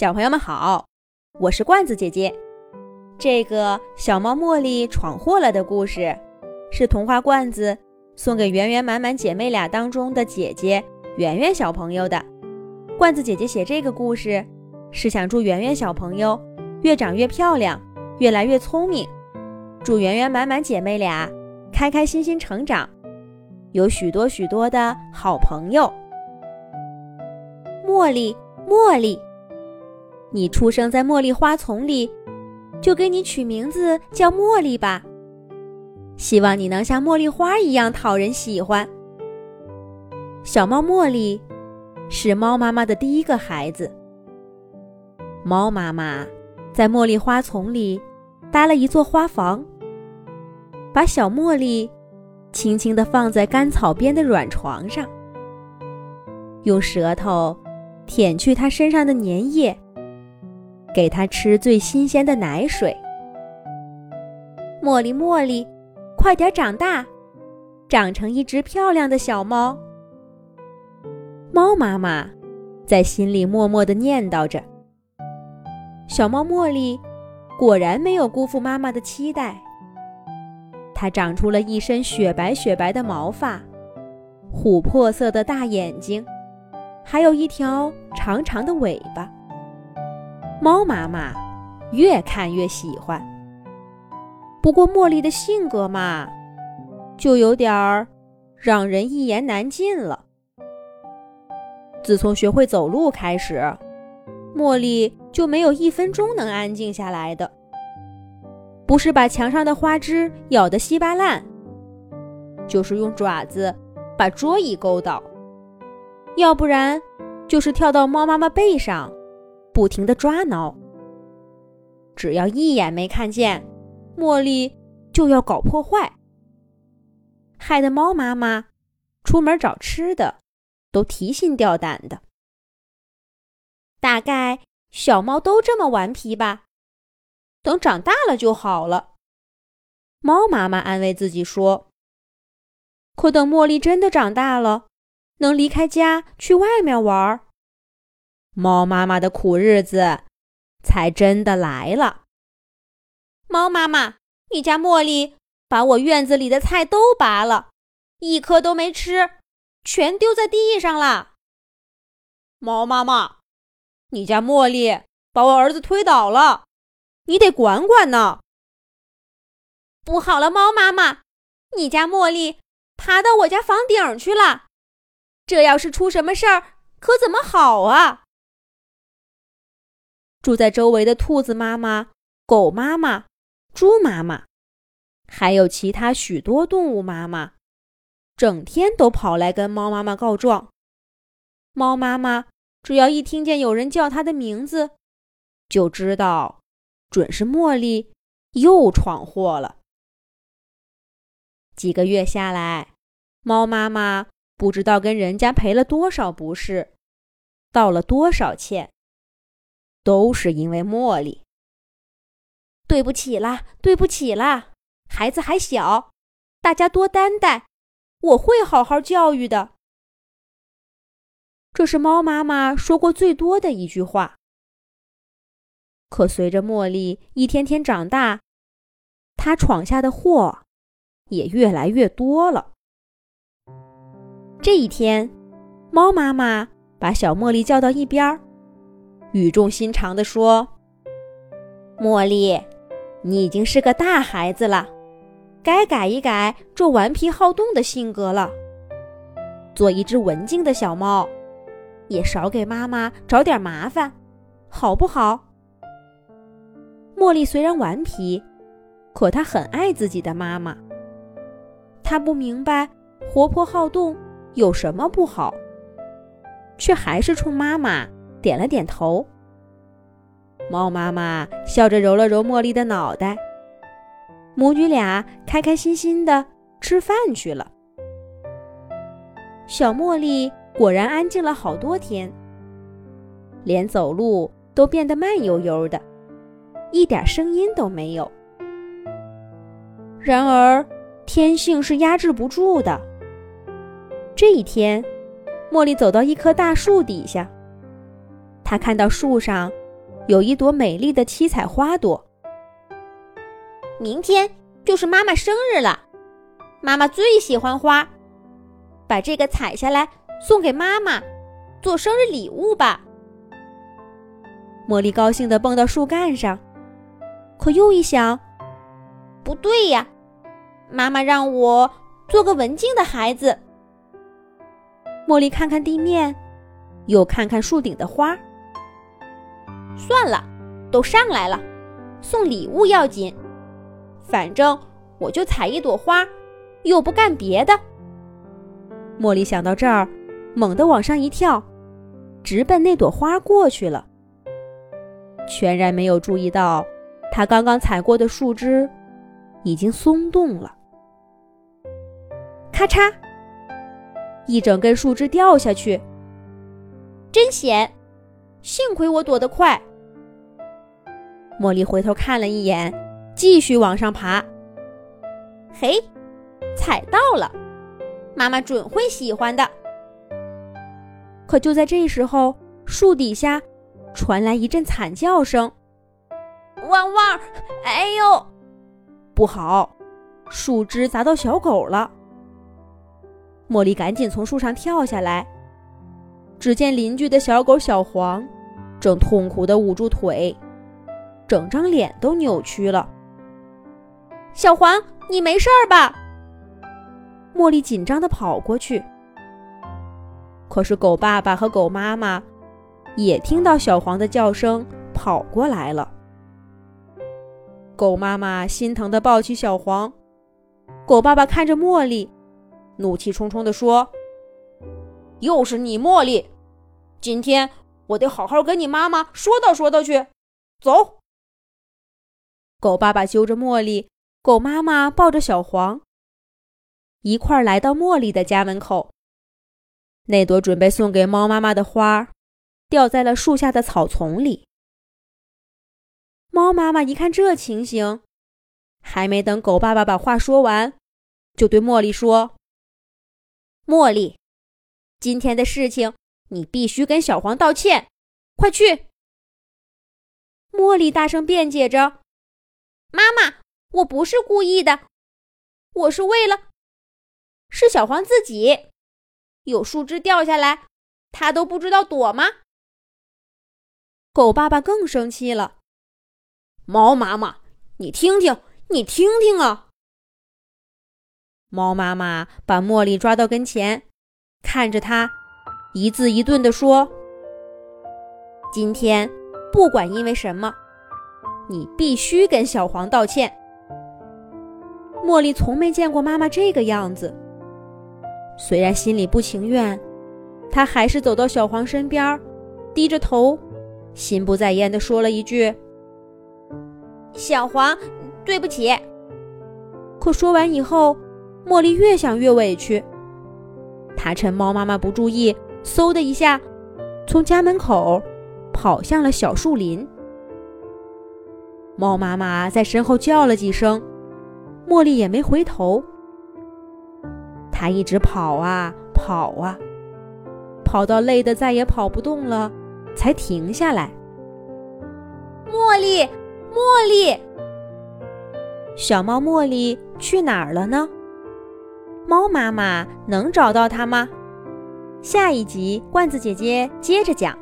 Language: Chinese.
小朋友们好，我是罐子姐姐。这个小猫茉莉闯祸了的故事，是童话罐子送给圆圆满满姐妹俩当中的姐姐圆圆小朋友的。罐子姐姐写这个故事，是想祝圆圆小朋友越长越漂亮，越来越聪明，祝圆圆满满姐妹俩开开心心成长，有许多许多的好朋友。茉莉，茉莉。你出生在茉莉花丛里，就给你取名字叫茉莉吧。希望你能像茉莉花一样讨人喜欢。小猫茉莉是猫妈妈的第一个孩子。猫妈妈在茉莉花丛里搭了一座花房，把小茉莉轻轻地放在干草边的软床上，用舌头舔去它身上的粘液。给它吃最新鲜的奶水。茉莉，茉莉，快点长大，长成一只漂亮的小猫。猫妈妈在心里默默的念叨着。小猫茉莉果然没有辜负妈妈的期待，它长出了一身雪白雪白的毛发，琥珀色的大眼睛，还有一条长长的尾巴。猫妈妈越看越喜欢，不过茉莉的性格嘛，就有点儿让人一言难尽了。自从学会走路开始，茉莉就没有一分钟能安静下来的。不是把墙上的花枝咬得稀巴烂，就是用爪子把桌椅勾倒，要不然就是跳到猫妈妈背上。不停的抓挠，只要一眼没看见，茉莉就要搞破坏，害得猫妈妈出门找吃的都提心吊胆的。大概小猫都这么顽皮吧，等长大了就好了。猫妈妈安慰自己说。可等茉莉真的长大了，能离开家去外面玩儿。猫妈妈的苦日子才真的来了。猫妈妈，你家茉莉把我院子里的菜都拔了，一颗都没吃，全丢在地上了。猫妈妈，你家茉莉把我儿子推倒了，你得管管呢。不好了，猫妈妈，你家茉莉爬到我家房顶去了，这要是出什么事儿，可怎么好啊？住在周围的兔子妈妈、狗妈妈、猪妈妈，还有其他许多动物妈妈，整天都跑来跟猫妈妈告状。猫妈妈只要一听见有人叫它的名字，就知道准是茉莉又闯祸了。几个月下来，猫妈妈不知道跟人家赔了多少不是，道了多少歉。都是因为茉莉。对不起啦，对不起啦，孩子还小，大家多担待，我会好好教育的。这是猫妈妈说过最多的一句话。可随着茉莉一天天长大，她闯下的祸也越来越多了。这一天，猫妈妈把小茉莉叫到一边儿。语重心长地说：“茉莉，你已经是个大孩子了，该改一改这顽皮好动的性格了，做一只文静的小猫，也少给妈妈找点麻烦，好不好？”茉莉虽然顽皮，可她很爱自己的妈妈。她不明白活泼好动有什么不好，却还是冲妈妈。点了点头，猫妈妈笑着揉了揉茉莉的脑袋，母女俩开开心心的吃饭去了。小茉莉果然安静了好多天，连走路都变得慢悠悠的，一点声音都没有。然而，天性是压制不住的。这一天，茉莉走到一棵大树底下。他看到树上有一朵美丽的七彩花朵。明天就是妈妈生日了，妈妈最喜欢花，把这个采下来送给妈妈，做生日礼物吧。茉莉高兴地蹦到树干上，可又一想，不对呀，妈妈让我做个文静的孩子。茉莉看看地面，又看看树顶的花。算了，都上来了，送礼物要紧。反正我就采一朵花，又不干别的。茉莉想到这儿，猛地往上一跳，直奔那朵花过去了。全然没有注意到，她刚刚踩过的树枝已经松动了。咔嚓，一整根树枝掉下去，真险！幸亏我躲得快。茉莉回头看了一眼，继续往上爬。嘿，踩到了，妈妈准会喜欢的。可就在这时候，树底下传来一阵惨叫声：“汪汪！哎呦，不好，树枝砸到小狗了！”茉莉赶紧从树上跳下来，只见邻居的小狗小黄正痛苦地捂住腿。整张脸都扭曲了。小黄，你没事儿吧？茉莉紧张地跑过去。可是狗爸爸和狗妈妈也听到小黄的叫声，跑过来了。狗妈妈心疼地抱起小黄，狗爸爸看着茉莉，怒气冲冲地说：“又是你，茉莉！今天我得好好跟你妈妈说道说道去。走。”狗爸爸揪着茉莉，狗妈妈抱着小黄，一块儿来到茉莉的家门口。那朵准备送给猫妈妈的花，掉在了树下的草丛里。猫妈妈一看这情形，还没等狗爸爸把话说完，就对茉莉说：“茉莉，今天的事情你必须跟小黄道歉，快去！”茉莉大声辩解着。妈妈，我不是故意的，我是为了，是小黄自己，有树枝掉下来，他都不知道躲吗？狗爸爸更生气了。猫妈妈，你听听，你听听啊！猫妈妈把茉莉抓到跟前，看着他，一字一顿地说：“今天不管因为什么。”你必须跟小黄道歉。茉莉从没见过妈妈这个样子，虽然心里不情愿，她还是走到小黄身边，低着头，心不在焉地说了一句：“小黄，对不起。”可说完以后，茉莉越想越委屈，她趁猫妈妈不注意，嗖的一下，从家门口跑向了小树林。猫妈妈在身后叫了几声，茉莉也没回头。它一直跑啊跑啊，跑到累得再也跑不动了，才停下来。茉莉，茉莉，小猫茉莉去哪儿了呢？猫妈妈能找到它吗？下一集，罐子姐姐接着讲。